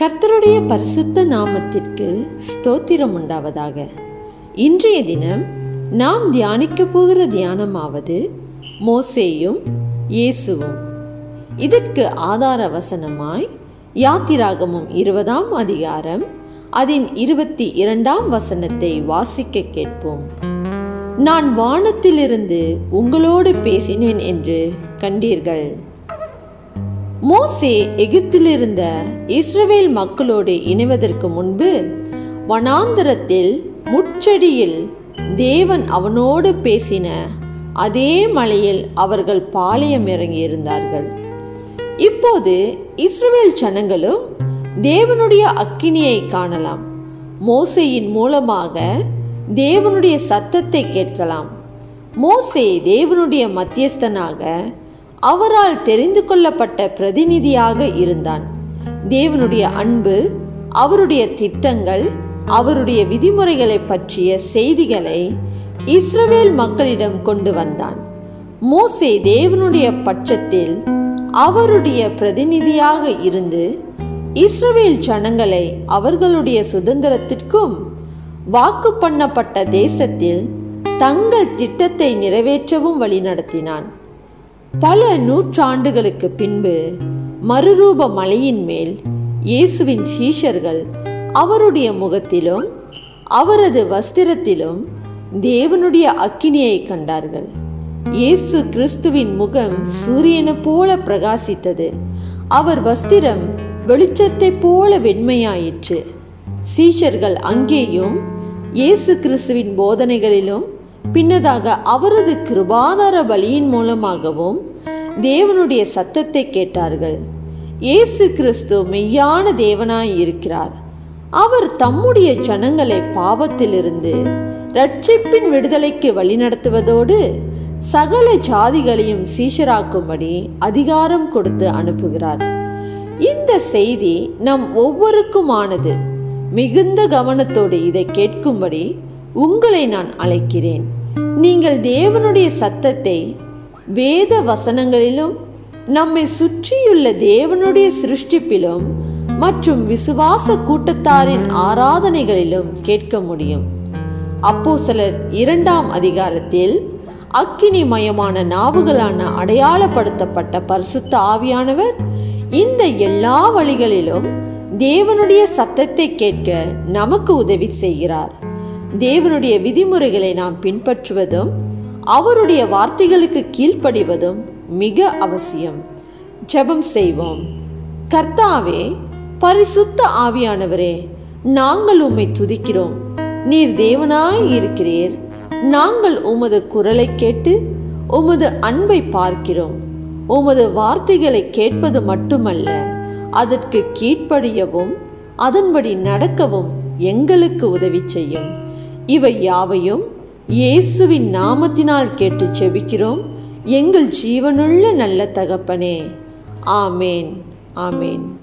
கர்த்தருடைய பரிசுத்த நாமத்திற்கு ஸ்தோத்திரம் உண்டாவதாக. இன்றைய தினம் நாம் தியானிக்க போகிற தியானமாவது மோசேயும் இயேசுவும். இதற்கு ஆதார வசனமாய் யாத்திராகமும் இருபதாம் அதிகாரம் அதன் இருபத்தி இரண்டாம் வசனத்தை வாசிக்க கேட்போம். நான் வானத்திலிருந்து உங்களோடு பேசினேன் என்று கண்டீர்கள். மோசே எகிப்திலிருந்த இஸ்ரவேல் மக்களோடு இணைவதற்கு முன்பு வனாந்தரத்தில் முச்செடியில் தேவன் அவனோடு பேசின அதே மலையில் அவர்கள் பாளையம் இறங்கியிருந்தார்கள். இப்போது இஸ்ரவேல் ஜனங்களும் தேவனுடைய அக்கினியை காணலாம். மோசையின் மூலமாக தேவனுடைய சத்தத்தை கேட்கலாம். மோசே தேவனுடைய மத்தியஸ்தனாக அவரால் தெரிந்து கொள்ளப்பட்ட பிரதிநிதியாக இருந்தான். தேவனுடைய அன்பு அவருடைய திட்டங்கள் அவருடைய விதிமுறைகளை பற்றிய செய்திகளை இஸ்ரவேல் மக்களிடம் கொண்டு வந்தான். மோசே தேவனுடைய பட்சத்தில் அவருடைய பிரதிநிதியாக இருந்து இஸ்ரவேல் ஜனங்களை அவர்களுடைய சுதந்திரத்திற்கும் வாக்கு பண்ணப்பட்ட தேசத்தில் தங்கள் திட்டத்தை நிறைவேற்றவும் வழிநடத்தினான். பல நூற்றாண்டுகளுக்கு பின்பு மறுரூப மலையின் மேல் இயேசுவின் சீஷர்கள் அவருடைய முகத்திலும் அவரது வஸ்திரத்திலும் தேவனுடைய அக்கினியை கண்டார்கள். இயேசு கிறிஸ்துவின் முகம் சூரியனை போல பிரகாசித்தது. அவர் வஸ்திரம் வெளிச்சத்தை போல வெண்மையாயிற்று. சீஷர்கள் அங்கேயும் இயேசு கிறிஸ்துவின் போதனைகளிலும் பின்னதாக அவரது கிருபாதார பலியின் மூலமாகவும் தேவனுடைய சத்தத்தை கேட்டார்கள். இயேசு கிறிஸ்து மெய்யான தேவனாய் இருக்கிறார் அவர் தம்முடைய ஜனங்களை பாவத்திலிருந்து ரட்சிப்பின் விடுதலைக்கு வழிநடத்துவதோடு சகல ஜாதிகளையும் சீஷராக்கும்படி அதிகாரம் கொடுத்து அனுப்புகிறார். இந்த செய்தி நம் ஒவ்வொருக்குமானது மிகுந்த கவனத்தோடு இதை கேட்கும்படி உங்களை நான் அழைக்கிறேன். நீங்கள் தேவனுடைய சத்தத்தை வேத வசனங்களிலும் நம்மை சுற்றியுள்ள தேவனுடைய சிருஷ்டிப்பிலும் மற்றும் விசுவாச கூட்டத்தாரின் ஆராதனைகளிலும் கேட்க முடியும். அப்போ சிலர் இரண்டாம் அதிகாரத்தில் அக்கினிமயமான நாவுகளான அடையாளப்படுத்தப்பட்ட பரிசுத்த ஆவியானவர் இந்த எல்லா வழிகளிலும் தேவனுடைய சத்தத்தை கேட்க நமக்கு உதவி செய்கிறார். தேவனுடைய விதிமுறைகளை நாம் பின்பற்றுவதும் அவருடைய வார்த்தைகளுக்கு கீழ்ப்படிவதும் மிக அவசியம். ஜெபம் செய்வோம். கர்த்தாவே பரிசுத்த ஆவியானவரே நாங்கள் உம்மை துதிக்கிறோம். நீர் தேவனாய் இருக்கிறீர். நாங்கள் உமது குரலை கேட்டு உமது அன்பை பார்க்கிறோம். உமது வார்த்தைகளை கேட்பது மட்டுமல்ல அதற்கு கீழ்ப்படியவும் அதன்படி நடக்கவும் எங்களுக்கு உதவி செய்யும். இவை யாவையும் இயேசுவின் நாமத்தினால் கேட்டு செபிக்கிறோம். எங்கள் ஜீவனுள்ள நல்ல தகப்பனே. ஆமேன். ஆமேன்.